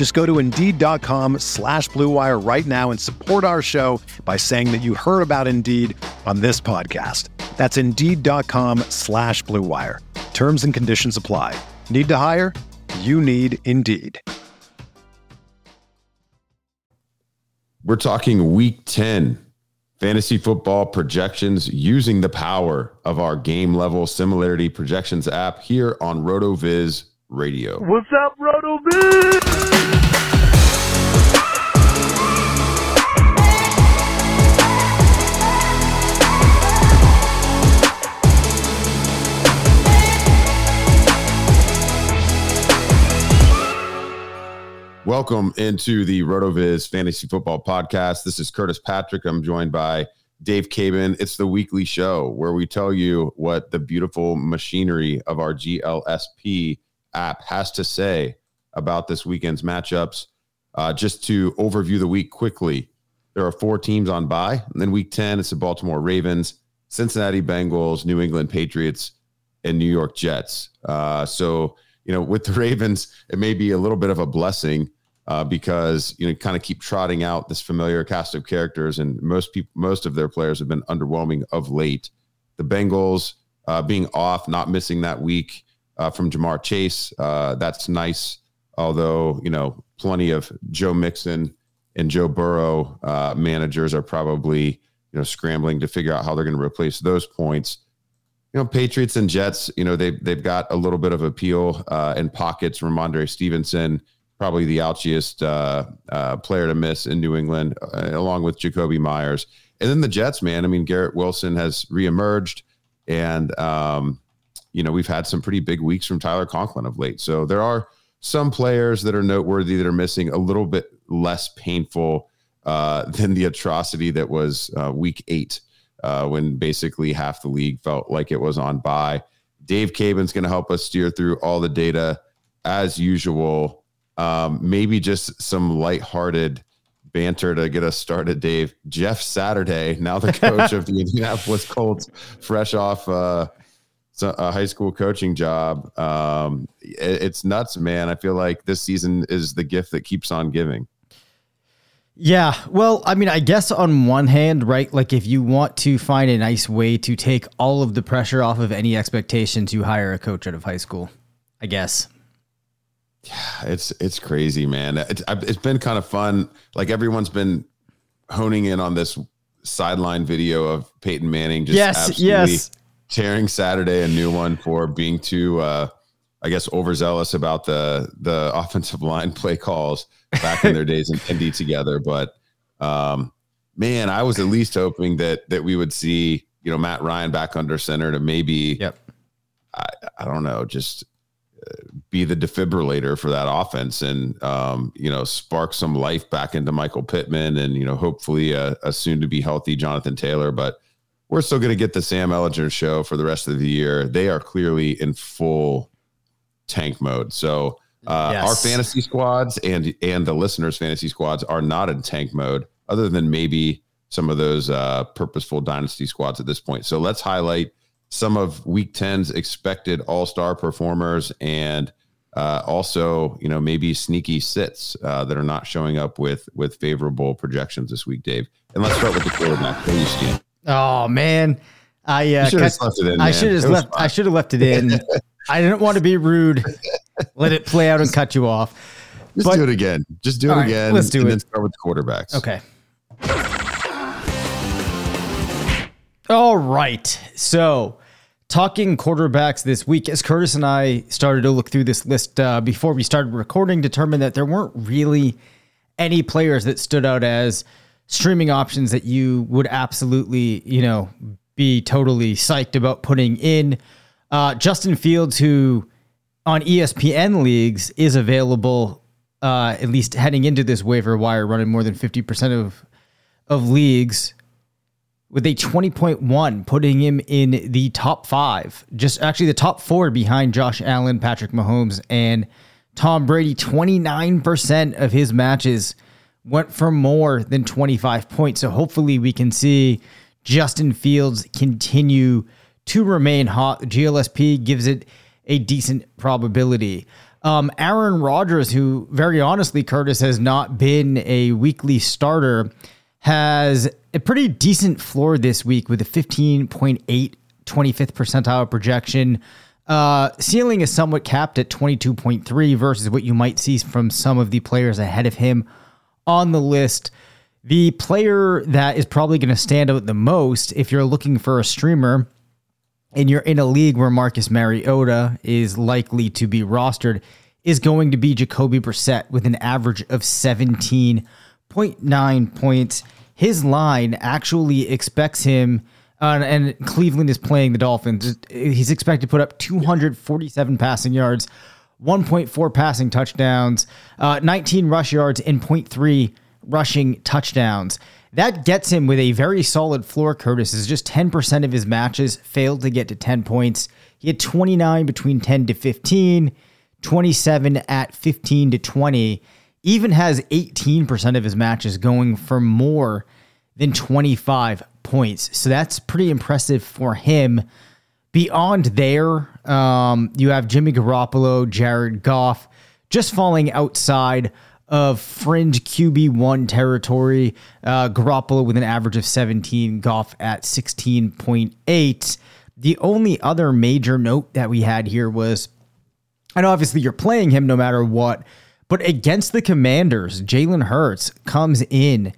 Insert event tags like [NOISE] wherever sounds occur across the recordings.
Just go to Indeed.com slash BlueWire right now and support our show by saying that you heard about Indeed on this podcast. That's Indeed.com slash BlueWire. Terms and conditions apply. Need to hire? You need Indeed. We're talking week 10 fantasy football projections using the power of our game level similarity projections app here on RotoViz Radio. What's up, RotoViz? Welcome into the RotoViz Fantasy Football Podcast. This is Curtis Patrick. I'm joined by Dave Caban. It's the weekly show where we tell you what the beautiful machinery of our GLSP app has to say about this weekend's matchups. Uh, just to overview the week quickly, there are four teams on bye. And then week 10, it's the Baltimore Ravens, Cincinnati Bengals, New England Patriots, and New York Jets. Uh, so, you know, with the [LAUGHS] Ravens, it may be a little bit of a blessing uh, because you know kind of keep trotting out this familiar cast of characters, and most people, most of their players have been underwhelming of late. The Bengals uh, being off, not missing that week uh, from Ja'Marr Chase, uh, that's nice. Although you know, plenty of Joe Mixon and Joe Burrow uh, managers are probably you know scrambling to figure out how they're going to replace those points you know, Patriots and Jets, you know, they've they've got a little bit of appeal uh, in pockets. Rhamondre Stevenson, probably the ouchiest uh, uh, player to miss in New England, uh, along with Jakobi Meyers. And then the Jets, man. I mean, Garrett Wilson has reemerged, and um, you know, we've had some pretty big weeks from Tyler Conklin of late. So there are some players that are noteworthy that are missing a little bit less painful uh, [LAUGHS] than the atrocity that was uh, Week Eight uh, when basically half the league felt like it was on bye. Dave Caban's going to help us steer through all the data as usual. Um, maybe just some lighthearted banter to get us started, Dave. Jeff Saturday, now the coach of the [LAUGHS] Indianapolis Colts, fresh off uh, a high school coaching job. Um, it, it's nuts, man. I feel like this season is the gift that keeps on giving. Yeah, well, I mean, I guess on one hand, right, like if you want to find a nice way to take all of the pressure off of any expectations, you hire a coach out of high school. I guess. Yeah, it's it's crazy, man. It's it's been kind of fun. Like everyone's been honing in on this sideline video of Peyton Manning just yes, absolutely yes. tearing Saturday a new one for being too, uh, I guess, overzealous about the the offensive line [LAUGHS] play calls back in their days in Indy together. But um, man, I was at least hoping that that we would see you know Matt Ryan back under center to maybe Yep. I, I don't know just be the defibrillator for that offense and um, you know spark some life back into Michael Pittman and you know hopefully a, a soon to be healthy Jonathan Taylor. But we're still going to get the Sam Ehlinger show for the rest of the year. They are clearly in full tank mode. So uh, Yes. our fantasy squads and and the listeners' fantasy squads are not in tank mode, other than maybe some of those uh, purposeful dynasty squads at this point. So let's highlight some of Week 10's expected All Star performers and uh, also, you know, maybe sneaky sits uh, that are not showing up with with favorable projections this week, Dave. And let's start with the quarterback. What you stand? Oh man, I uh, should have left it in. I should have left. I should have left it in. [LAUGHS] I didn't want to be rude. Let it play out and cut you off. Just But- do it again. Just do it right, again. let's do and it. Then start with the quarterbacks. Okay. All right. So, talking quarterbacks this week, as Curtis and I started to look through this list uh, before we started recording, determined that there weren't really any players that stood out as streaming options that you would absolutely, you know, be totally psyched about putting in. Uh, Justin Fields, who on ESPN leagues is available, uh, at least heading into this waiver wire, running more than 50% of, of leagues with a 20.1, putting him in the top five, just actually the top four behind Josh Allen, Patrick Mahomes, and Tom Brady. 29% of his matches went for more than 25 points. So hopefully we can see Justin Fields continue to remain hot. GLSP gives it a decent probability. Um, Aaron Rodgers, who very honestly, Curtis, has not been a weekly starter has a pretty decent floor this week with a 15.8 25th percentile projection. Uh, ceiling is somewhat capped at 22.3 versus what you might see from some of the players ahead of him on the list. The player that is probably going to stand out the most if you're looking for a streamer and you're in a league where Marcus Mariota is likely to be rostered is going to be Jacoby Brissett with an average of 17 0.9 points. His line actually expects him, uh, and Cleveland is playing the Dolphins. He's expected to put up 247 passing yards, 1.4 passing touchdowns, uh, 19 rush yards, and 0.3 rushing touchdowns. That gets him with a very solid floor. Curtis is just 10% of his matches failed to get to 10 points. He had 29 between 10 to 15, 27 at 15 to 20 even has 18% of his matches going for more than 25 points. So that's pretty impressive for him. Beyond there, um, you have Jimmy Garoppolo, Jared Goff, just falling outside of fringe QB1 territory. Uh, Garoppolo with an average of 17, Goff at 16.8. The only other major note that we had here was, and obviously you're playing him no matter what, but against the Commanders, Jalen Hurts comes in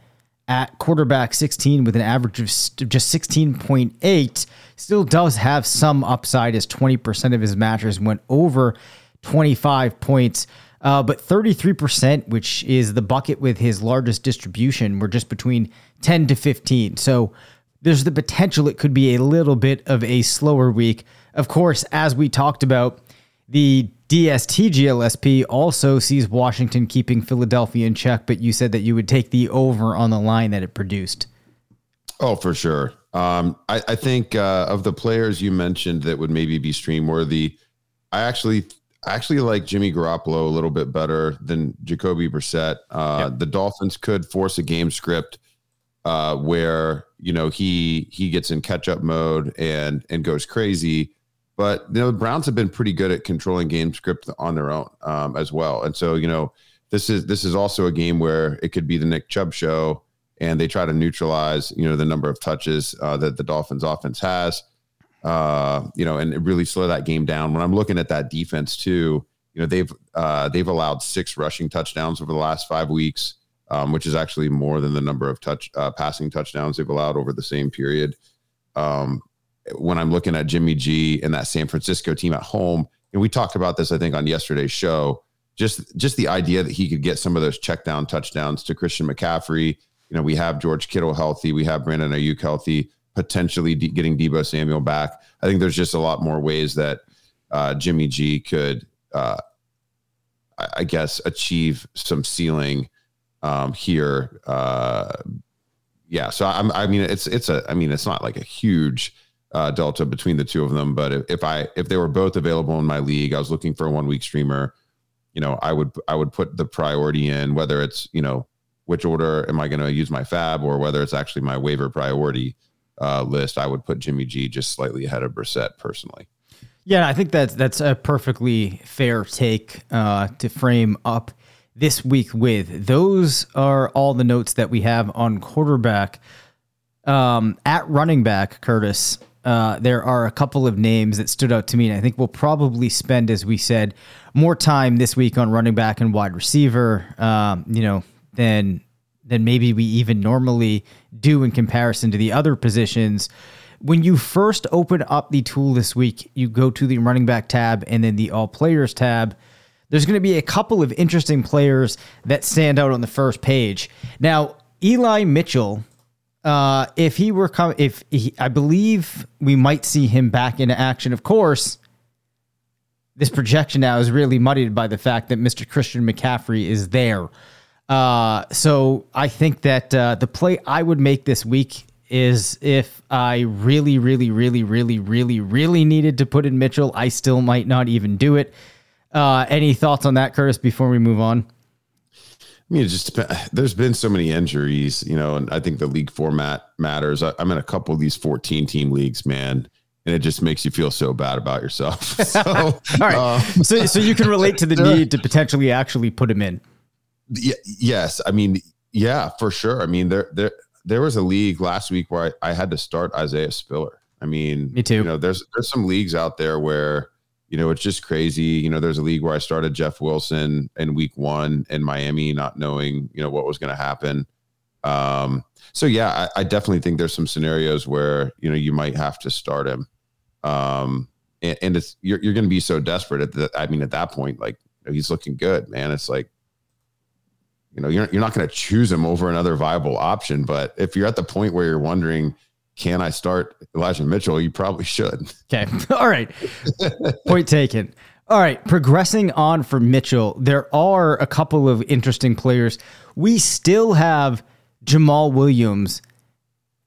at quarterback 16 with an average of just 16.8. Still does have some upside as 20% of his matches went over 25 points. Uh, but 33%, which is the bucket with his largest distribution, were just between 10 to 15. So there's the potential it could be a little bit of a slower week. Of course, as we talked about, the DST GLSP also sees Washington keeping Philadelphia in check, but you said that you would take the over on the line that it produced. Oh, for sure. Um, I, I, think uh, of the players you mentioned that would maybe be stream worthy, I actually I actually like Jimmy Garoppolo a little bit better than Jacoby Brissett. Uh, yep. The Dolphins could force a game script uh, where you know he he gets in catch up mode and and goes crazy but you know, the Browns have been pretty good at controlling game script on their own um, as well. And so, you know, this is this is also a game where it could be the Nick Chubb show, and they try to neutralize, you know, the number of touches uh, that the Dolphins offense has, uh, you know, and really slow that game down. When I'm looking at that defense too, you know, they've uh, they've allowed six rushing touchdowns over the last five weeks, um, which is actually more than the number of touch uh, passing touchdowns they've allowed over the same period. Um, when I'm looking at Jimmy G and that San Francisco team at home, and we talked about this, I think, on yesterday's show. Just just the idea that he could get some of those check down touchdowns to Christian McCaffrey. You know, we have George Kittle healthy, we have Brandon Aiyuk healthy, potentially de- getting Deebo Samuel back. I think there's just a lot more ways that uh, Jimmy G could, uh, I, I guess, achieve some ceiling um, here. Uh, yeah, so I'm, I mean, it's it's a, I mean, it's not like a huge uh, delta between the two of them. But if, if I if they were both available in my league, I was looking for a one week streamer. You know, I would I would put the priority in whether it's you know which order am I going to use my fab or whether it's actually my waiver priority uh, list. I would put Jimmy G just slightly ahead of Brissett personally. Yeah, I think that's that's a perfectly fair take uh, to frame up this week with. Those are all the notes that we have on quarterback. Um, at running back, Curtis, uh, there are a couple of names that stood out to me, and I think we'll probably spend, as we said, more time this week on running back and wide receiver. Um, you know, than than maybe we even normally do in comparison to the other positions. When you first open up the tool this week, you go to the running back tab and then the all players tab. There's going to be a couple of interesting players that stand out on the first page. Now, Eli Mitchell, uh, if he were coming, if he, I believe we might see him back into action, of course. This projection now is really muddied by the fact that Mr. Christian McCaffrey is there. Uh, so I think that uh, the play I would make this week is if I really, really, really, really, really, really needed to put in Mitchell, I still might not even do it. Uh, any thoughts on that, Curtis, before we move on? I mean, it just [SIGHS] there's been so many injuries, you know, and I think the league format matters. I, am in a couple of these 14 team leagues, man, and it just makes you feel so bad about yourself. [LAUGHS] so, [LAUGHS] All right, uh, so so you can relate to the [LAUGHS] need to potentially actually put him in. Yeah, yes, I mean, yeah, for sure. I mean, there there there was a league last week where I, I had to start Isaiah Spiller. I mean, me too. You know, there's there's some leagues out there where you know it's just crazy. You know, there's a league where I started Jeff Wilson in week one in Miami, not knowing you know what was going to happen. Um, so yeah, I, I, definitely think there's some scenarios where you know you might have to start him. Um, and, and it's you're you're going to be so desperate at the. I mean, at that point, like he's looking good, man. It's like you know, you're, you're not going to choose him over another viable option. But if you're at the point where you're wondering, can I start Elijah Mitchell? You probably should. Okay. [LAUGHS] All right. Point taken. All right. Progressing on for Mitchell, there are a couple of interesting players. We still have Jamaal Williams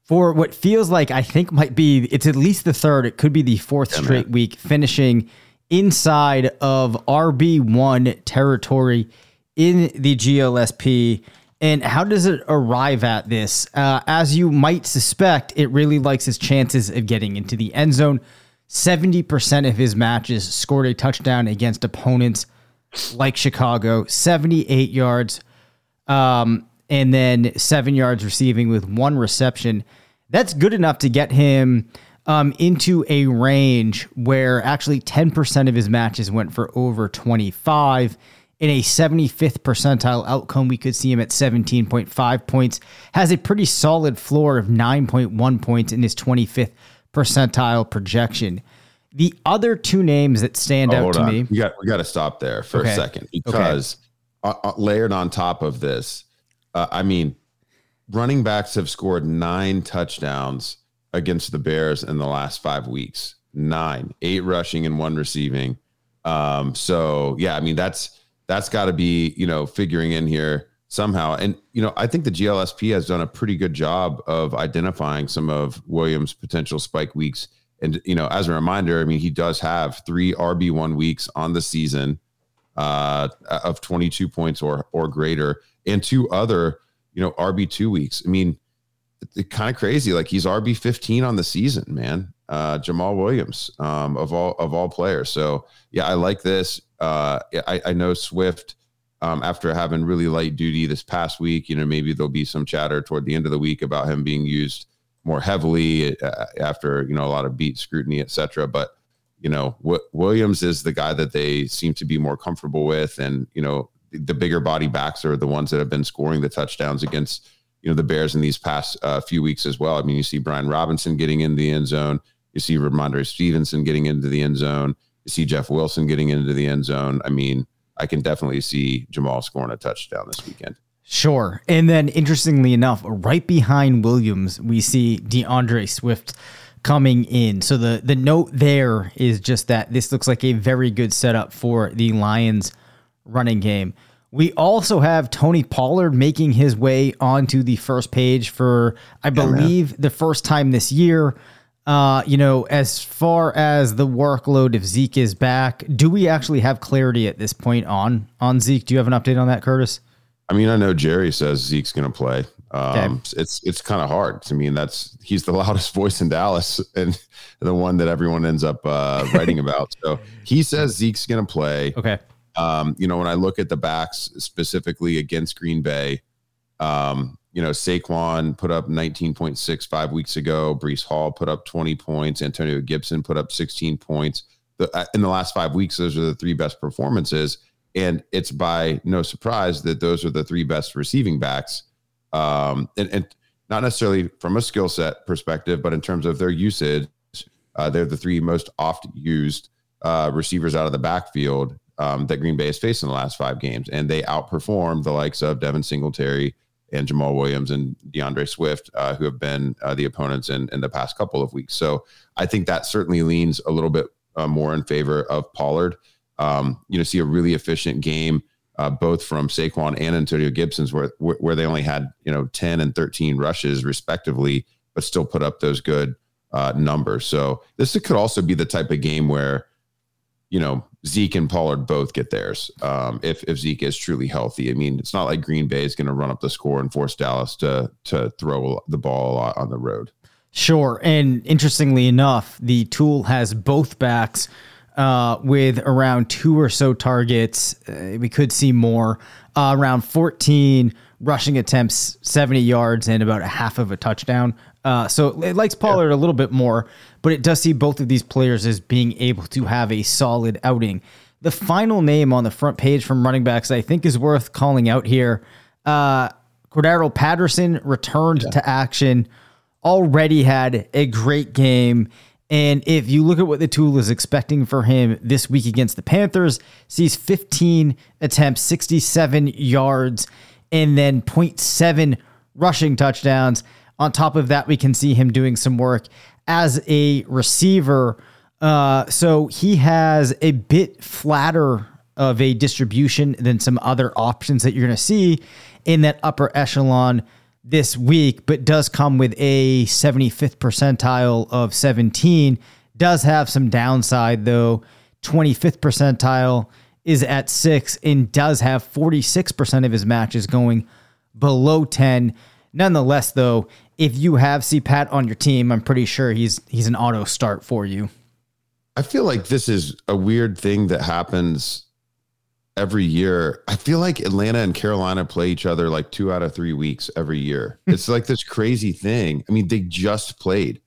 for what feels like I think might be, it's at least the third, it could be the fourth yeah, straight man. week, finishing inside of RB1 territory in the GLSP. And how does it arrive at this? Uh, as you might suspect, it really likes his chances of getting into the end zone. 70% of his matches scored a touchdown against opponents like Chicago, 78 yards, um, and then seven yards receiving with one reception. That's good enough to get him um, into a range where actually 10% of his matches went for over 25 in a 75th percentile outcome, we could see him at 17.5 points. Has a pretty solid floor of 9.1 points in his 25th percentile projection. The other two names that stand oh, out to on. me. We got we got to stop there for okay. a second because okay. uh, uh, layered on top of this, uh, I mean, running backs have scored nine touchdowns against the Bears in the last five weeks. Nine, eight rushing and one receiving. Um, so yeah, I mean that's that's got to be you know figuring in here somehow. And you know, I think the GLSP has done a pretty good job of identifying some of Williams' potential spike weeks. And you know, as a reminder, I mean, he does have three RB one weeks on the season uh, of 22 points or or greater, and two other you know RB two weeks. I mean, it's kind of crazy. Like he's RB 15 on the season, man. Uh, Jamaal Williams um, of all of all players. So yeah, I like this. Uh, I, I know Swift, um, after having really light duty this past week, you know, maybe there'll be some chatter toward the end of the week about him being used more heavily uh, after, you know, a lot of beat scrutiny, et cetera. But, you know, w- Williams is the guy that they seem to be more comfortable with. And, you know, the bigger body backs are the ones that have been scoring the touchdowns against, you know, the Bears in these past uh, few weeks as well. I mean, you see Brian Robinson getting in the end zone. You see Rhamondre Stevenson getting into the end zone You see Jeff Wilson getting into the end zone. I mean, I can definitely see Jamaal scoring a touchdown this weekend. Sure. And then interestingly enough, right behind Williams, we see D'Andre Swift coming in. So the the note there is just that this looks like a very good setup for the Lions running game. We also have Tony Pollard making his way onto the first page for I believe yeah, the first time this year. Uh, you know, as far as the workload, if Zeke is back, do we actually have clarity at this point on on Zeke? Do you have an update on that, Curtis? I mean, I know Jerry says Zeke's going to play. Um, okay. It's it's kind of hard. I mean, that's he's the [LAUGHS] loudest voice in Dallas and the one that everyone ends up uh, writing about. So he says Zeke's going to play. Okay. Um, you know, when I look at the backs specifically against Green Bay, um, you know, Saquon put up 19.6 five weeks ago. Breece Hall put up 20 points. Antonio Gibson put up 16 points. The, uh, in the last five weeks, those are the three best performances. And it's by no surprise that those are the three best receiving backs. Um, and, and not necessarily from a skill set perspective, but in terms of their usage, uh, they're the three most oft used uh, receivers out of the backfield um, that Green Bay has faced in the last five games, and they outperformed the likes of Devin Singletary and Jamaal Williams and D'Andre Swift, uh, who have been uh, the opponents in, in the past couple of weeks. So I think that certainly leans a little bit uh, more in favor of Pollard. Um, you know, see a really efficient game. Uh, both from Saquon and Antonio Gibson's, where where they only had you know ten and thirteen rushes respectively, but still put up those good uh, numbers. So this could also be the type of game where you know Zeke and Pollard both get theirs. Um, if if Zeke is truly healthy, I mean, it's not like Green Bay is going to run up the score and force Dallas to to throw the ball a lot on the road. Sure, and interestingly enough, the tool has both backs uh, with around two or so targets. Uh, we could see more. Uh, around 14 rushing attempts, 70 yards, and about a half of a touchdown. Uh, so it likes Pollard yeah. a little bit more, but it does see both of these players as being able to have a solid outing. The final name on the front page from running backs I think is worth calling out here. Uh, Cordarrelle Patterson returned yeah. to action, already had a great game. And if you look at what the tool is expecting for him this week against the Panthers, sees 15 attempts, 67 yards, and then 0.7 rushing touchdowns. On top of that, we can see him doing some work as a receiver. Uh, so he has a bit flatter of a distribution than some other options that you're going to see in that upper echelon this week, but does come with a 75th percentile of 17. Does have some downside though. 25th percentile is at six and does have 46% of his matches going below 10. Nonetheless, though, if you have CPAT on your team, I'm pretty sure he's he's an auto start for you. I feel like this is a weird thing that happens every year. I feel like Atlanta and Carolina play each other like two out of three weeks every year. it's like this crazy thing. I mean, they just played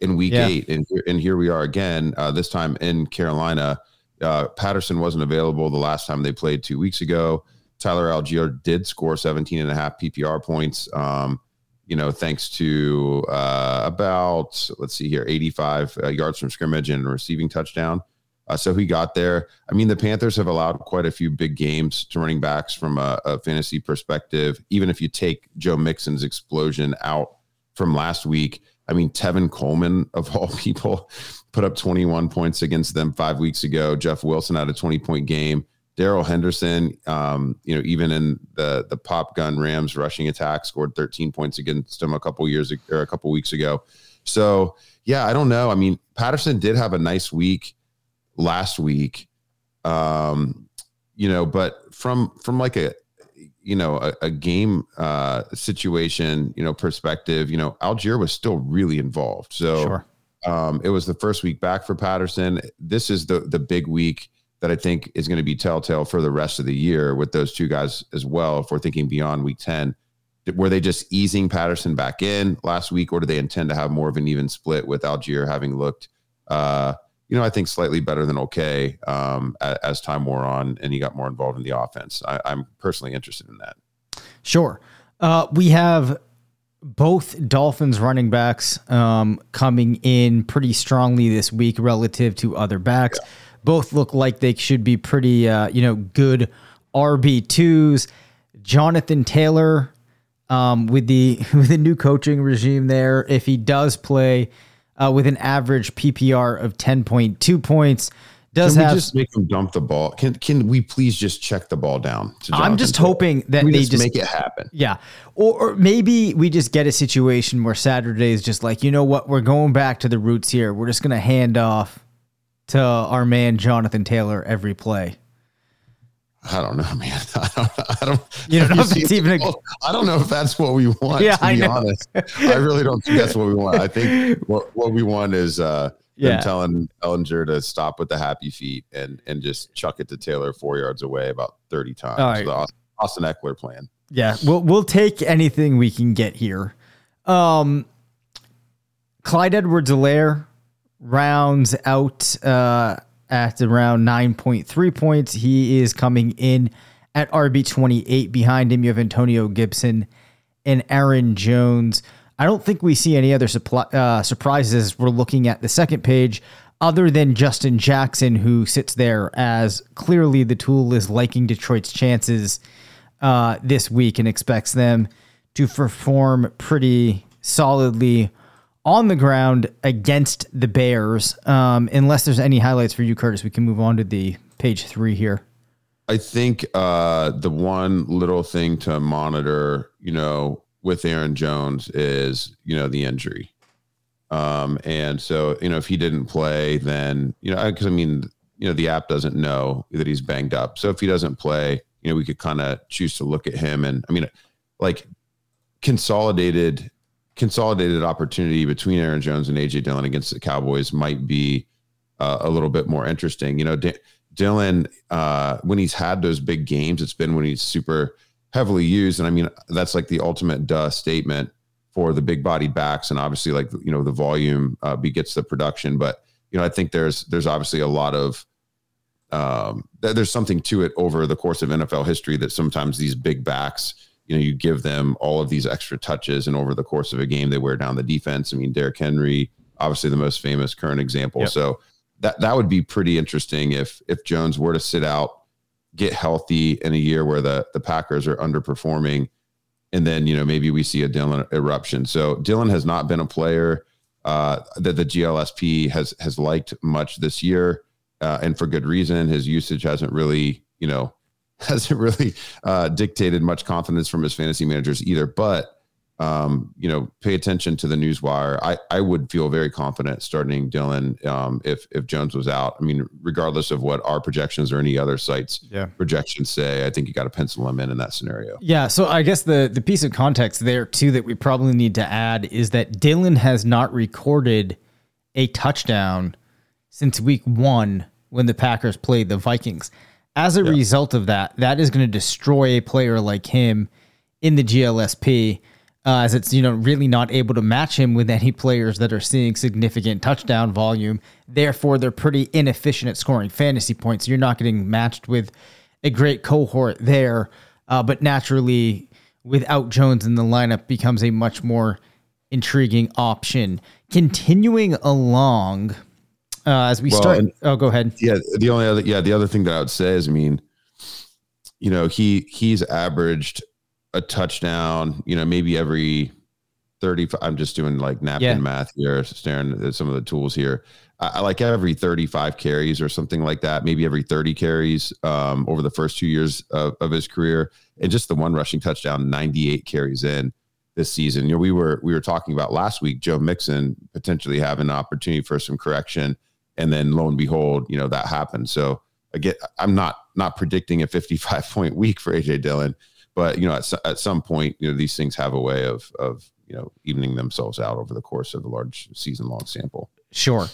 in week yeah. eight, and, and here we are again, uh, this time in Carolina. Uh, Patterson wasn't available the last time they played two weeks ago. Tyler Allgeier did score 17 and a half PPR points. Um, you know, thanks to uh, about, let's see here, 85 uh, yards from scrimmage and receiving touchdown. Uh, so he got there. I mean, the Panthers have allowed quite a few big games to running backs from a, a fantasy perspective. Even if you take Joe Mixon's explosion out from last week, I mean, Tevin Coleman, of all [LAUGHS] people, put up 21 points against them five weeks ago. Jeff Wilson had a 20 point game. Darrell Henderson, um, you know, even in the the pop gun Rams rushing attack, scored 13 points against him a couple years or a couple weeks ago. So yeah, I don't know. I mean, Patterson did have a nice week last week, um, you know, but from from like a you know a, a game uh, situation, you know, perspective, you know, Allgeier was still really involved. So. Sure. Um, it was the first week back for Patterson. This is the the big week that I think is going to be telltale for the rest of the year with those two guys as well. If we're thinking beyond week 10, were they just easing Patterson back in last week, or do they intend to have more of an even split with Allgeier having looked, uh, you know, I think slightly better than okay um, as, as, time wore on and he got more involved in the offense? I, am personally interested in that. Sure. Uh, we have both Dolphins running backs um, coming in pretty strongly this week relative to other backs. Yeah both look like they should be pretty, uh, you know, good RB twos. Jonathan Taylor, um, with the [LAUGHS] with the new coaching regime there, if he does play uh, with an average PPR of ten point two points, does can have, just make them dump the ball? Can can we please just check the ball down? I'm just Taylor? hoping that they just, just, make it happen. Yeah, or, or, maybe we just get a situation where Saturday is just like, you know what, we're going back to the roots here. We're just gonna hand off to our man Jonathan Taylor every play? I don't know, man. [LAUGHS] I don't. I don't you don't know if it's even. A, I don't know if that's what we want. Yeah, to be I honest, I really don't think that's what we want. I think [LAUGHS] what what we want is uh, yeah. them telling Ehlinger to stop with the happy feet and and just chuck it to Taylor four yards away about thirty times. All right. The Austin Ekeler plan. Yeah, we'll we'll take anything we can get here. Um, Clyde Edwards-Helaire rounds out uh, at around 9.3 points. He is coming in at RB 28. Behind him, you have Antonio Gibson and Aaron Jones. I don't think we see any other supply, uh, surprises. We're looking at the second page, other than Justin Jackson, who sits there as clearly the tool is liking Detroit's chances uh, this week and expects them to perform pretty solidly on the ground against the Bears. Um, unless there's any highlights for you, Curtis, we can move on to the page three here. I think uh, the one little thing to monitor, you know, with Aaron Jones is, you know, the injury. Um, and so, you know, if he didn't play, then, you know, because I mean, you know, the app doesn't know that he's banged up. So if he doesn't play, you know, we could kind of choose to look at him. And I mean, like consolidated, consolidated opportunity between Aaron Jones and AJ Dillon against the Cowboys might be uh, a little bit more interesting. You know, D- Dillon, uh, when he's had those big games, it's been when he's super heavily used. And I mean, that's like the ultimate duh statement for the big bodied backs. And obviously, like, you know, the volume uh, begets the production. But, you know, I think there's, there's obviously a lot of, um, there's something to it over the course of NFL history that sometimes these big backs, you know, you give them all of these extra touches, and over the course of a game, they wear down the defense. I mean, Derrick Henry, obviously the most famous current example. Yep. So that that would be pretty interesting if if Jones were to sit out, get healthy in a year where the the Packers are underperforming, and then you know maybe we see a Dillon eruption. So Dillon has not been a player uh, that the GLSP has has liked much this year, uh, and for good reason. His usage hasn't really you know [LAUGHS] hasn't really uh, dictated much confidence from his fantasy managers either. But um, you know, pay attention to the news wire. I, I would feel very confident starting Dillon um, if if Jones was out. I mean, regardless of what our projections or any other sites yeah. projections say, I think you got to pencil him in in that scenario. Yeah. So I guess the the piece of context there too that we probably need to add is that Dillon has not recorded a touchdown since week one when the Packers played the Vikings. As a yeah. result of that, that is going to destroy a player like him in the GLSP uh, as it's you know really not able to match him with any players that are seeing significant touchdown volume. Therefore, they're pretty inefficient at scoring fantasy points. You're not getting matched with a great cohort there, uh, but naturally, without Jones in the lineup, becomes a much more intriguing option. Continuing along, uh, as we well, start. And, oh, go ahead. Yeah, the only other yeah the other thing that I would say is, I mean, you know, he he's averaged a touchdown, you know, maybe every 30. I'm just doing like napkin yeah. math here, staring at some of the tools here. I, I, like every 35 carries or something like that, maybe every 30 carries um, over the first two years of, of his career. And just the one rushing touchdown, 98 carries in this season. You know, we were we were talking about last week, Joe Mixon potentially having an opportunity for some correction. And then lo and behold, you know, that happened. So again, I'm not not predicting a 55 point week for AJ Dillon but you know, at, at some point, you know, these things have a way of of you know evening themselves out over the course of a large season long sample. Sure.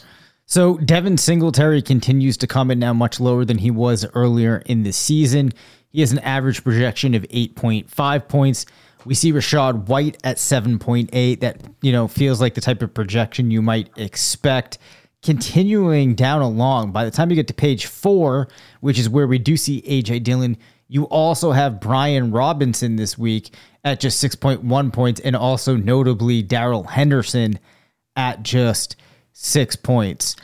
So Devin Singletary continues to come in now much lower than he was earlier in the season. He has an average projection of 8.5 points. We see Rachaad White at 7.8. That, you know, feels like the type of projection you might expect. Continuing down along, by the time you get to page four, which is where we do see AJ Dillon, you also have Brian Robinson this week at just 6.1 points, and also notably Darrell Henderson at just six points.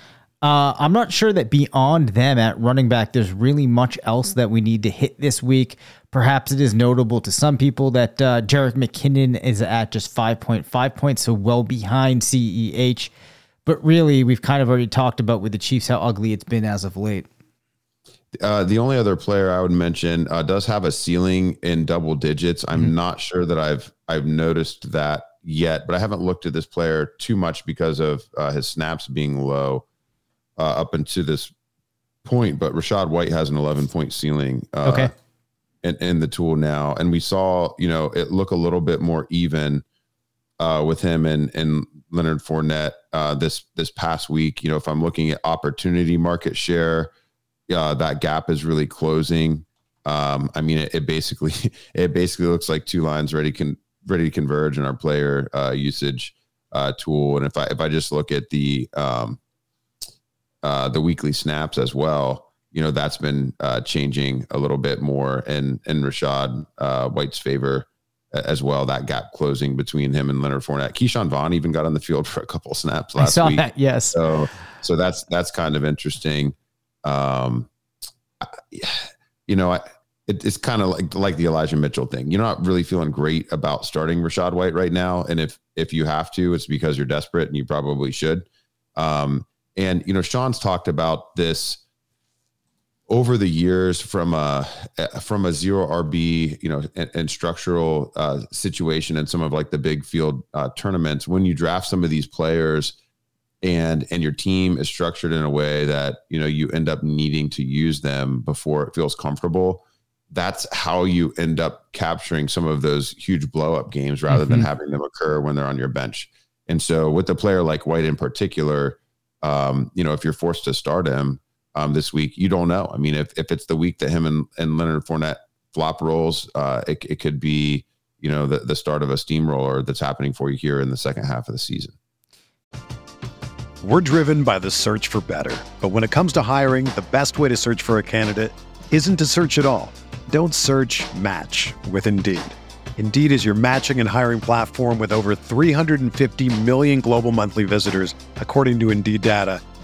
Uh, I'm not sure that beyond them at running back, there's really much else that we need to hit this week. Perhaps it is notable to some people that uh, Jerick McKinnon is at just 5.5 points, so well behind CEH. But really, we've kind of already talked about with the Chiefs how ugly it's been as of late. Uh, the only other player I would mention uh, does have a ceiling in double digits. I'm mm-hmm. not sure that I've I've noticed that yet, but I haven't looked at this player too much because of uh, his snaps being low uh, up until this point. But Rachaad White has an 11 point ceiling. Uh, okay. In, in the tool now, and we saw you know it look a little bit more even uh, with him and and Leonard Fournette this this past week. You know, if I'm looking at opportunity market share uh, that gap is really closing. Um, I mean, it, it, basically [LAUGHS] it basically looks like two lines ready can ready to converge in our player uh, usage uh, tool. And if I if I just look at the um, uh, the weekly snaps as well, you know that's been uh, changing a little bit more in in Rachaad uh, White's favor as well. That gap closing between him and Leonard Fournette. Ke'Shawn Vaughn even got on the field [LAUGHS] for a couple snaps last I saw week. That, yes. So so that's that's kind of interesting. Um, you know, I, it, it's kind of like like the Elijah Mitchell thing. You're not really feeling great about starting Rachaad White right now, and if if you have to, it's because you're desperate, and you probably should. Um, and you know, Sean's talked about this over the years from a from a zero RB, you know, and, and structural uh, situation and some of like the big field uh, tournaments. When you draft some of these players, and and your team is structured in a way that you know you end up needing to use them before it feels comfortable that's how you end up capturing some of those huge blow up games rather mm-hmm. than having them occur when they're on your bench. And so with a player like White in particular, um, you know, if you're forced to start him um, this week, you don't know. I mean, if, if it's the week that him and, and Leonard Fournette flop rolls, uh, it, it could be, you know, the, the start of a steamroller that's happening for you here in the second half of the season. We're driven by the search for better. But when it comes to hiring, the best way to search for a candidate isn't to search at all. Don't search match with Indeed. Indeed is your matching and hiring platform with over 350 million global monthly visitors, according to Indeed data,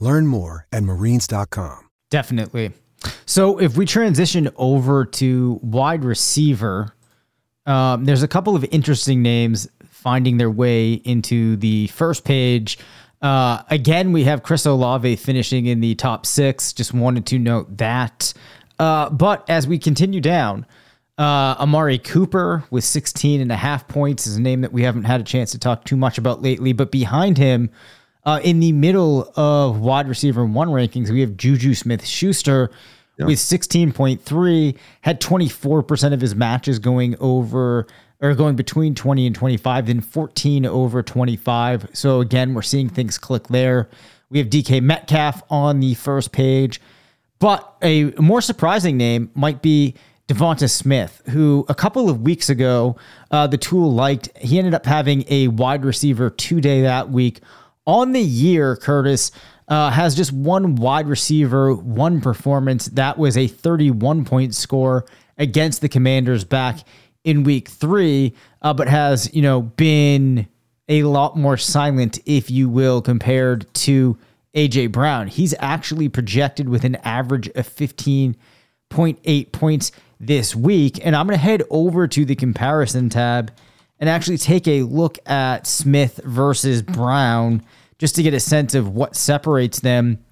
Learn more at marines.com. Definitely. So if we transition over to wide receiver, um, there's a couple of interesting names finding their way into the first page. Uh, again, we have Chris Olave finishing in the top six. Just wanted to note that. Uh, but as we continue down, uh, Amari Cooper with 16 and a half points is a name that we haven't had a chance to talk too much about lately. But behind him, uh, in the middle of wide receiver one rankings, we have Juju Smith Schuster yep. with 16.3, had 24% of his matches going over or going between 20 and 25, then 14 over 25. So again, we're seeing things click there. We have DK Metcalf on the first page. But a more surprising name might be DeVonta Smith, who a couple of weeks ago, uh, the tool liked. He ended up having a wide receiver two day that week. On the year, Curtis uh, has just one wide receiver, one performance. That was a 31 point score against the Commanders back in week three, uh, but has, you know, been a lot more silent, if you will, compared to AJ Brown. He's actually projected with an average of 15.8 points this week. And I'm going to head over to the comparison tab and actually take a look at Smith versus Brown just to get a sense of what separates them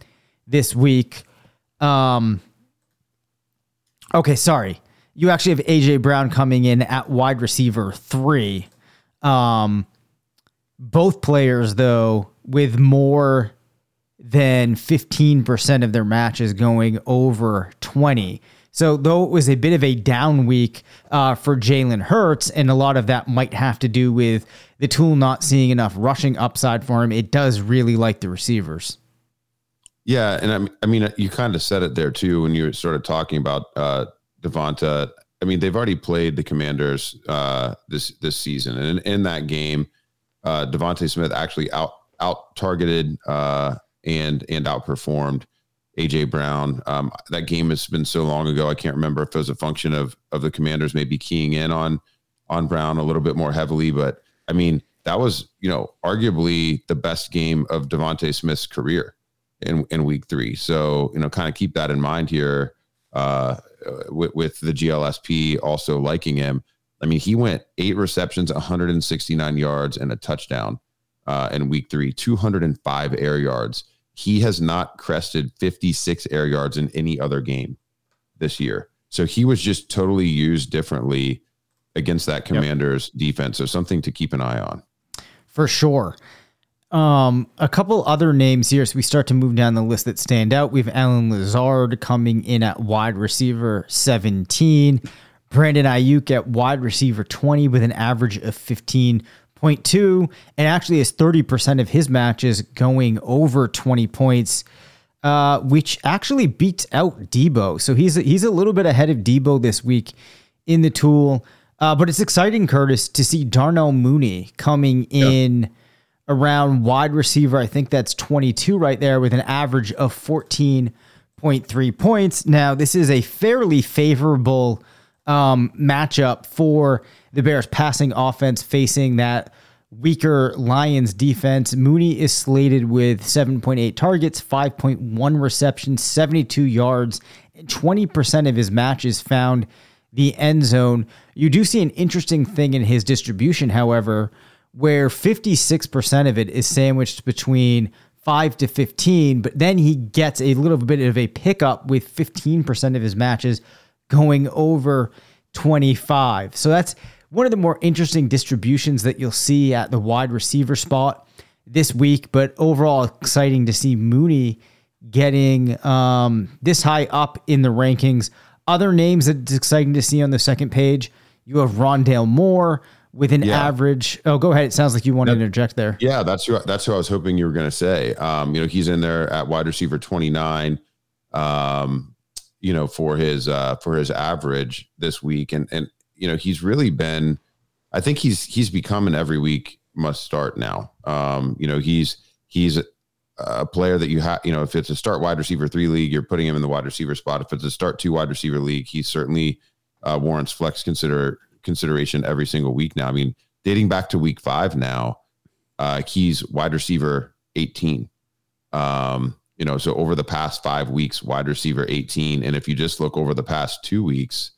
this week. Um, okay, sorry. You actually have AJ Brown coming in at wide receiver three. Um, both players, though, with more than 15% of their matches going over 20. So, though it was a bit of a down week uh, for Jalen Hurts, and a lot of that might have to do with the tool not seeing enough rushing upside for him, it does really like the receivers. Yeah, and I mean, you kind of said it there too when you started talking about uh, DeVonta. I mean, they've already played the Commanders uh, this this season, and in, in that game, uh, DeVonta Smith actually out out targeted uh, and and outperformed AJ Brown. Um, that game has been so long ago. I can't remember if it was a function of of the Commanders maybe keying in on on Brown a little bit more heavily. But I mean, that was you know arguably the best game of DeVonta Smith's career in in Week Three. So you know, kind of keep that in mind here uh, with, with the GLSP also liking him. I mean, he went eight receptions, 169 yards, and a touchdown uh, in Week Three, 205 air yards he has not crested 56 air yards in any other game this year. So he was just totally used differently against that commander's yep. defense. So something to keep an eye on. For sure. Um, a couple other names here as we start to move down the list that stand out. We have Allen Lazard coming in at wide receiver 17. Brandon Aiyuk at wide receiver 20 with an average of 15 0.2 and actually has 30% of his matches going over 20 points, uh, which actually beats out Deebo. So he's he's a little bit ahead of Deebo this week in the tool. Uh, but it's exciting, Curtis, to see Darnell Mooney coming in yep. around wide receiver. I think that's 22 right there with an average of 14.3 points. Now, this is a fairly favorable um, matchup for the Bears passing offense facing that weaker Lions defense. Mooney is slated with 7.8 targets, 5.1 receptions, 72 yards, and 20% of his matches found the end zone. You do see an interesting thing in his distribution, however, where 56% of it is sandwiched between 5 to 15, but then he gets a little bit of a pickup with 15% of his matches going over 25. So that's one of the more interesting distributions that you'll see at the wide receiver spot this week. But overall, exciting to see Mooney getting um, this high up in the rankings. Other names that it's exciting to see on the second page. You have Rondale Moore with an yeah. average. Oh, go ahead. It sounds like you wanted that, to interject there. Yeah, that's who that's who I was hoping you were going to say. Um, you know, he's in there at wide receiver twenty nine. Um, you know, for his uh, for his average this week, and and you know, he's really been. I think he's he's become an every week must start now. Um, you know, he's he's a player that you have. You know, if it's a start wide receiver three league, you're putting him in the wide receiver spot. If it's a start two wide receiver league, he certainly uh, warrants flex consider consideration every single week now. I mean, dating back to week five now, uh, he's wide receiver 18. Um, you know, so over the past five weeks, wide receiver 18. And if you just look over the past two weeks,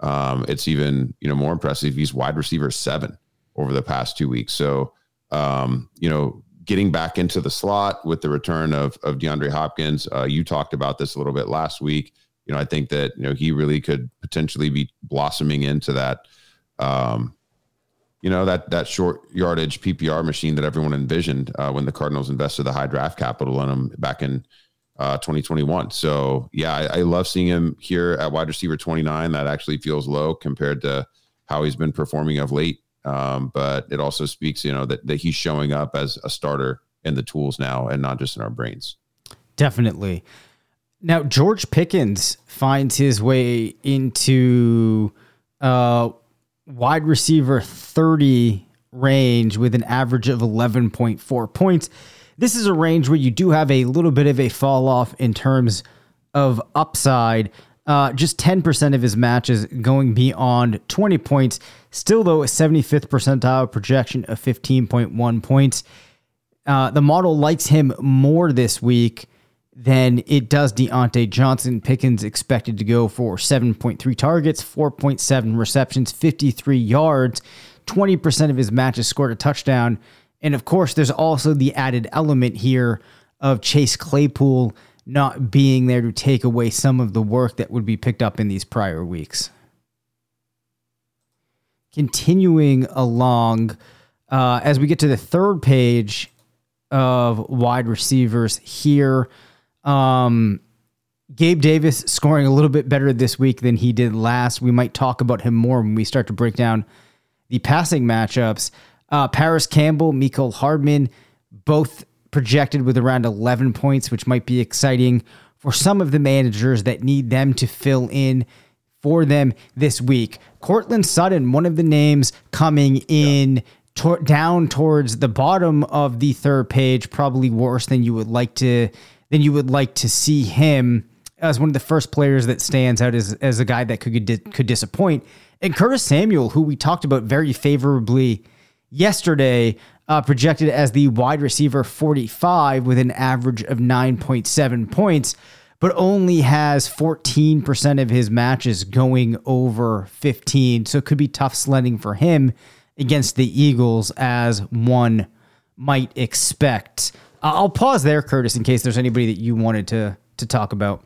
um, it's even you know more impressive. He's wide receiver seven over the past two weeks. So um, you know, getting back into the slot with the return of of DeAndre Hopkins. Uh, you talked about this a little bit last week. You know, I think that you know he really could potentially be blossoming into that. Um, you know that that short yardage PPR machine that everyone envisioned uh, when the Cardinals invested the high draft capital in him back in uh, 2021. So yeah, I, I, love seeing him here at wide receiver 29. That actually feels low compared to how he's been performing of late. Um, but it also speaks, you know, that, that he's showing up as a starter in the tools now and not just in our brains. Definitely. Now, George Pickens finds his way into uh, wide receiver 30 range with an average of 11.4 points this is a range where you do have a little bit of a fall off in terms of upside. Uh, just 10% of his matches going beyond 20 points. Still, though, a 75th percentile projection of 15.1 points. Uh, the model likes him more this week than it does Diontae Johnson. Pickens expected to go for 7.3 targets, 4.7 receptions, 53 yards. 20% of his matches scored a touchdown. And of course, there's also the added element here of Chase Claypool not being there to take away some of the work that would be picked up in these prior weeks. Continuing along, uh, as we get to the third page of wide receivers here, um, Gabe Davis scoring a little bit better this week than he did last. We might talk about him more when we start to break down the passing matchups. Uh, Parris Campbell, Mecole Hardman, both projected with around 11 points, which might be exciting for some of the managers that need them to fill in for them this week. Courtland Sutton, one of the names coming in yeah. to- down towards the bottom of the third page, probably worse than you would like to then you would like to see him as one of the first players that stands out as, as a guy that could could disappoint. And Curtis Samuel, who we talked about very favorably yesterday, uh, projected as the wide receiver 45 with an average of 9.7 points, but only has 14% of his matches going over 15. So it could be tough sledding for him against the Eagles, as one might expect. I'll pause there, Curtis, in case there's anybody that you wanted to to talk about.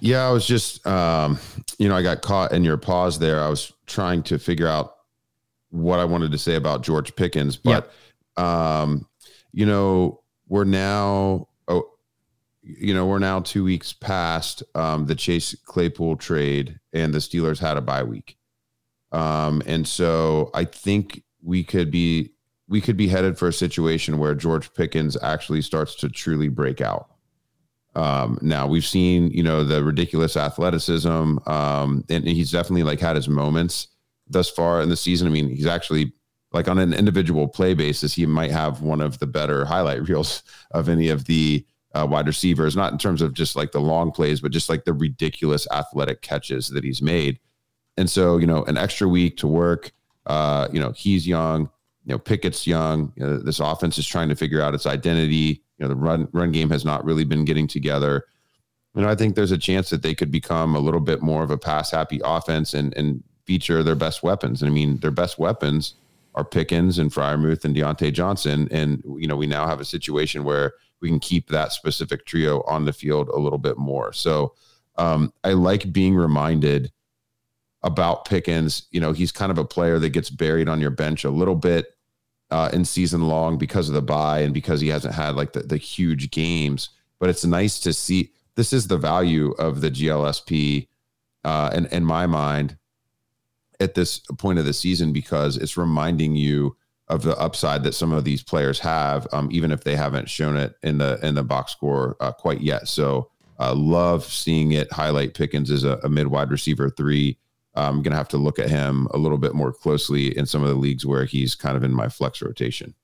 Yeah, I was just, um, you know, I got caught in your pause there. I was trying to figure out what I wanted to say about George Pickens, but, yep. um, you know, we're now, oh, you know, we're now two weeks past um, the Chase Claypool trade, and the Steelers had a bye week, um, and so I think we could be we could be headed for a situation where George Pickens actually starts to truly break out. Um, now we've seen, you know, the ridiculous athleticism, um, and he's definitely like had his moments thus far in the season. I mean, he's actually like on an individual play basis, he might have one of the better highlight reels of any of the uh, wide receivers, not in terms of just like the long plays, but just like the ridiculous athletic catches that he's made. And so, you know, an extra week to work. Uh, you know, he's young you know, Pickett's young. You know, this offense is trying to figure out its identity. You know, the run run game has not really been getting together. You know, I think there's a chance that they could become a little bit more of a pass happy offense and and feature their best weapons. And I mean, their best weapons are Pickens and Freiermuth and Diontae Johnson. And you know, we now have a situation where we can keep that specific trio on the field a little bit more. So um, I like being reminded about Pickens. You know, he's kind of a player that gets buried on your bench a little bit uh, in season long because of the bye and because he hasn't had like the, the huge games. But it's nice to see this is the value of the GLSP uh, in, in my mind at this point of the season because it's reminding you of the upside that some of these players have, um, even if they haven't shown it in the in the box score uh, quite yet. So, uh, love seeing it highlight Pickens as a, a mid wide receiver three I'm going to have to look at him a little bit more closely in some of the leagues where he's kind of in my flex rotation.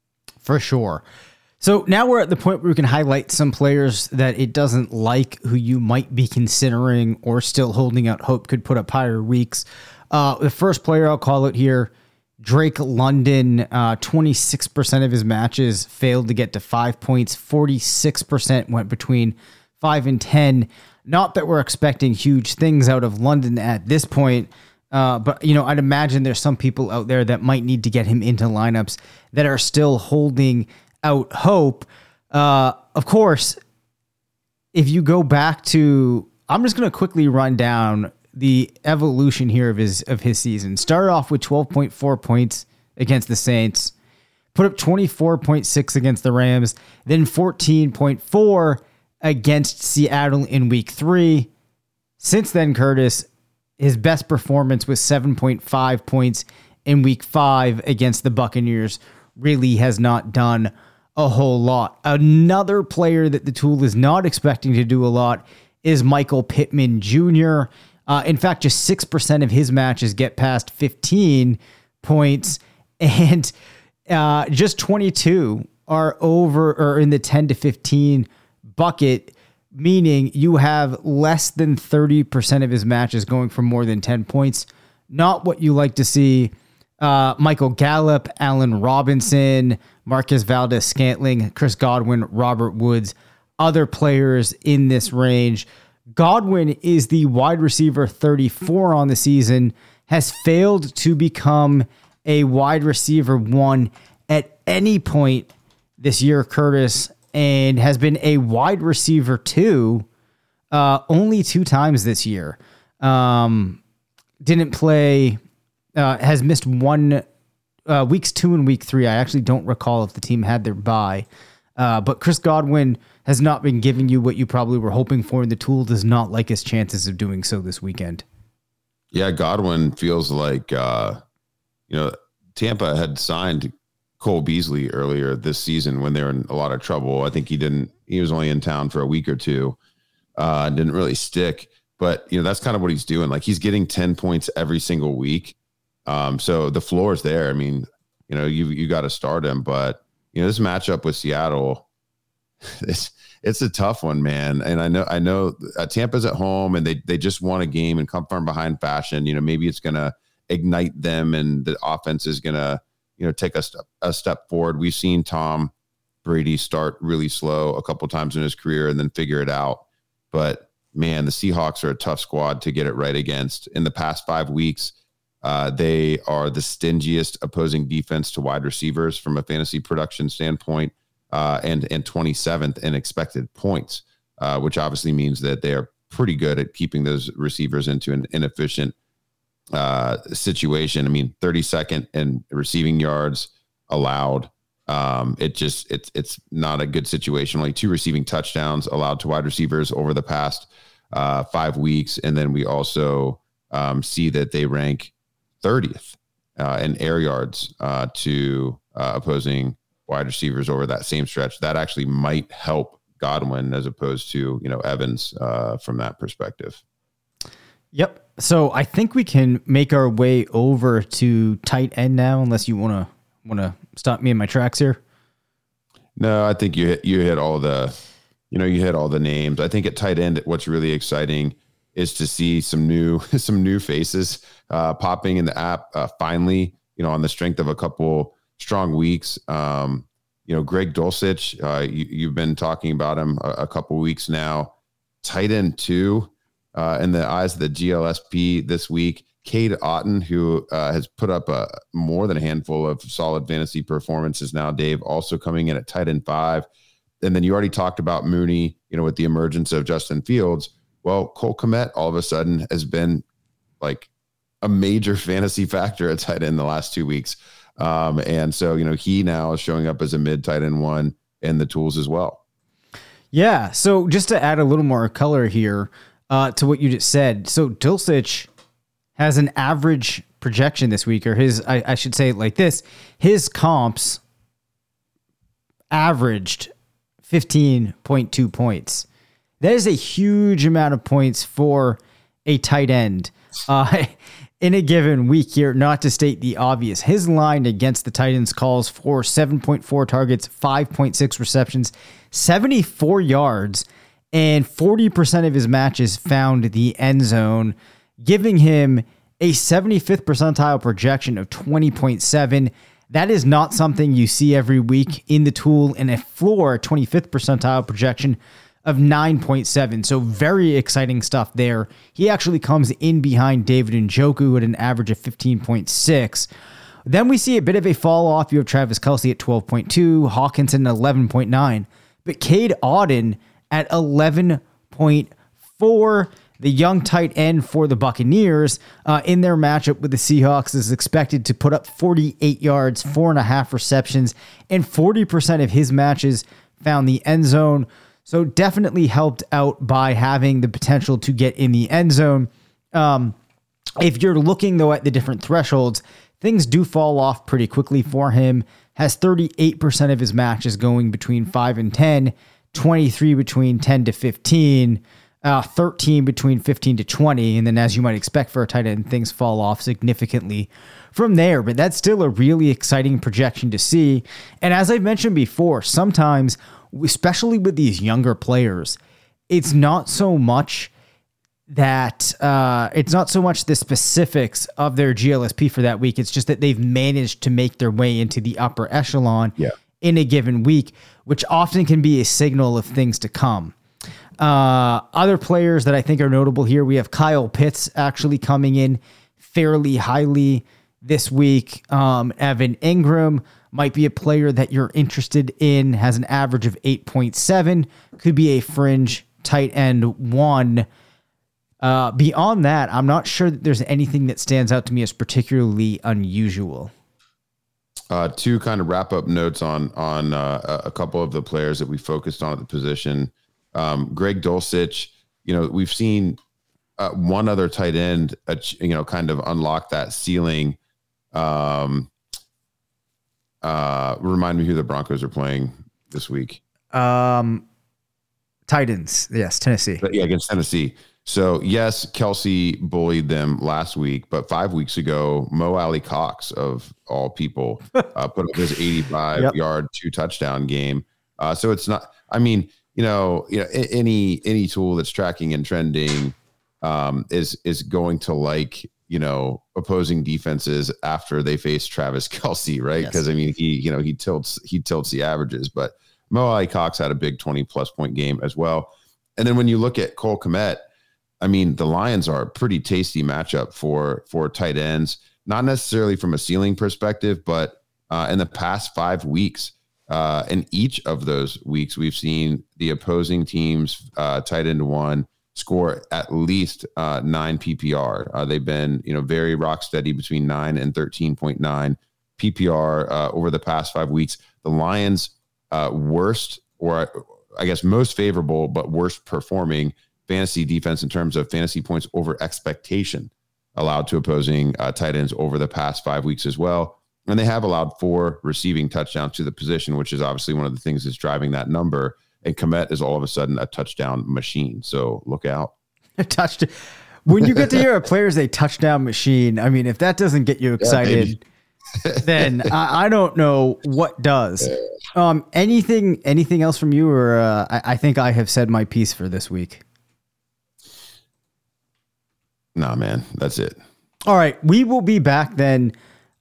For sure. So now we're at the point where we can highlight some players that it doesn't like who you might be considering or still holding out hope could put up higher weeks. Uh, the first player I'll call it here, Drake London, uh, 26% of his matches failed to get to five points, 46% went between five and 10. Not that we're expecting huge things out of London at this point, uh, but you know, I'd imagine there's some people out there that might need to get him into lineups that are still holding out hope. Uh, of course, if you go back to, I'm just going to quickly run down the evolution here of his of his season. Started off with 12.4 points against the Saints, put up 24.6 against the Rams, then 14.4 against Seattle in week three. Since then, Curtis, his best performance was 7.5 points in week five against the Buccaneers. Really has not done a whole lot. Another player that the tool is not expecting to do a lot is Michael Pittman Jr. Uh, in fact, just 6% of his matches get past 15 points, [LAUGHS] and uh, just 22 are over or in the 10 to 15 bucket, meaning you have less than 30% of his matches going for more than 10 points. Not what you like to see. Uh, Michael Gallup, Allen Robinson, Marquez Valdes-Scantling, Chris Godwin, Robert Woods, other players in this range. Godwin is the wide receiver 34 on the season, has failed to become a wide receiver one at any point this year, Curtis and has been a wide receiver too, uh, only two times this year. Um, didn't play, uh, has missed one uh, weeks two and week three. I actually don't recall if the team had their bye. Uh, but Chris Godwin has not been giving you what you probably were hoping for, and the tool does not like his chances of doing so this weekend. Yeah, Godwin feels like uh, you know Tampa had signed Cole Beasley earlier this season when they were in a lot of trouble. I think he didn't. He was only in town for a week or two. Uh, didn't really stick, but you know that's kind of what he's doing. Like he's getting ten points every single week. Um, so the floor is there. I mean, you know, you you got to start him, but you know this matchup with Seattle, [LAUGHS] it's it's a tough one, man. And I know I know uh, Tampa's at home and they they just won a game and come from behind fashion. You know, maybe it's gonna ignite them and the offense is gonna you know take a step a step forward. We've seen Tom Brady start really slow a couple times in his career and then figure it out. But man, the Seahawks are a tough squad to get it right against. In the past five weeks, uh, they are the stingiest opposing defense to wide receivers from a fantasy production standpoint, uh, and and 27th in expected points, uh, which obviously means that they are pretty good at keeping those receivers into an inefficient uh, situation. I mean, 32nd and receiving yards allowed. Um, it just it's it's not a good situation. Only two receiving touchdowns allowed to wide receivers over the past uh, five weeks, and then we also um, see that they rank 30th uh, in air yards uh, to uh, opposing wide receivers over that same stretch. That actually might help Godwin as opposed to you know Evans uh, from that perspective. Yep. So I think we can make our way over to tight end now, unless you want to want to stop me in my tracks here. No, I think you hit you hit all the, you know, you hit all the names. I think at tight end, what's really exciting is to see some new [LAUGHS] some new faces uh, popping in the app uh, finally. You know, on the strength of a couple strong weeks. Um, you know, Greg Dulcich, uh, you, have been talking about him a, a couple weeks now. Tight end two uh, in the eyes of the GLSP this week. Cade Otton, who uh, has put up a more than a handful of solid fantasy performances now, Dave, also coming in at tight end five. And then you already talked about Mooney, you know, with the emergence of Justin Fields. Well, Cole Kmet all of a sudden has been like a major [LAUGHS] fantasy factor at tight end the last two weeks. Um, and so, you know, he now is showing up as a mid tight end one in the tools as well. Yeah. So just to add a little more color here uh, to what you just said. So Dulcich has an average projection this week, or his, I, I should say it like this his comps averaged 15.2 points. That is a huge amount of points for a tight end. Uh, [LAUGHS] in a given week here, not to state the obvious, his line against the Titans calls for 7.4 targets, 5.6 receptions, 74 yards, and 40% of his matches found the end zone giving him a 75th percentile projection of 20.7. That is not something you see every week in the tool, and a floor 25th percentile projection of 9.7. So very exciting stuff there. He actually comes in behind David and Njoku at an average of 15.6. Then we see a bit of a fall off. You have Travis Kelce at 12.2, Hockenson at 11.9, but Cade Otton at 11.4 the young tight end for the Buccaneers uh, in their matchup with the Seahawks is expected to put up 48 yards, four and a half receptions, and 40% of his matches found the end zone. So definitely helped out by having the potential to get in the end zone. Um, if you're looking though at the different thresholds, things do fall off pretty quickly for him. Has 38% of his matches going between 5 and 10, 23 between 10 to 15 uh, 13 between 15 to 20. And then, as you might expect for a tight end, things fall off significantly from there. But that's still a really exciting projection to see. And as I've mentioned before, sometimes, especially with these younger players, it's not so much that uh, it's not so much the specifics of their GLSP for that week. It's just that they've managed to make their way into the upper echelon yeah. In a given week, which often can be a signal of things to come. Uh, other players that I think are notable here, we have Kyle Pitts actually coming in fairly highly this week. Um, Evan Engram might be a player that you're interested in, has an average of 8.7, could be a fringe tight end one. Uh, beyond that, I'm not sure that there's anything that stands out to me as particularly unusual. Uh, two kind of wrap up notes on on uh, a couple of the players that we focused on at the position. Um, Greg Dulcich, you know, we've seen uh, one other tight end, uh, you know, kind of unlock that ceiling. Um, uh, remind me who the Broncos are playing this week. Um, Titans, yes, Tennessee. But yeah, against Tennessee. So yes, Kelce bullied them last week, but five weeks ago, Mo Alie-Cox of all people [LAUGHS] uh, put up his 85 yep. yard two touchdown game. Uh, so it's not I mean, you know, you know, any any tool that's tracking and trending um, is is going to like you know opposing defenses after they face Travis [LAUGHS] Kelce, right? Because yes. I mean, he you know he tilts he tilts the averages, but Mo Alie-Cox had a big twenty plus point game as well. And then when you look at Cole Kmet, I mean, the Lions are a pretty tasty matchup for for tight ends, not necessarily from a ceiling perspective, but uh, in the past five weeks, uh, in each of those weeks, we've seen the opposing teams uh, tight end one score at least uh, nine PPR. Uh, they've been, you know, very rock steady between nine and thirteen point nine PPR uh, over the past five weeks. The Lions' worst, or I guess most favorable, but worst performing fantasy defense in terms of fantasy points over expectation allowed to opposing uh, tight ends over the past five weeks as well. And they have allowed four receiving touchdowns to the position, which is obviously one of the things that's driving that number. And Kmet is all of a sudden a touchdown machine. So look out. [LAUGHS] Touched. When you get to hear a player's a touchdown machine, I mean, if that doesn't get you excited, yeah, [LAUGHS] then I, I, don't know what does. Um, anything, anything else from you, or uh, I, I think I have said my piece for this week. Nah, man, that's it. All right, we will be back then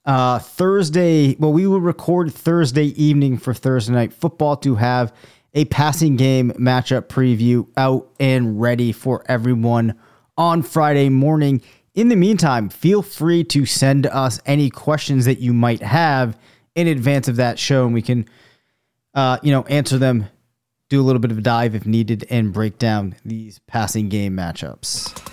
uh, Thursday. Well, we will record Thursday evening for Thursday night football to have a passing game matchup preview out and ready for everyone on Friday morning. In the meantime, feel free to send us any questions that you might have in advance of that show, and we can, uh, you know, answer them, do a little bit of a dive if needed, and break down these passing game matchups.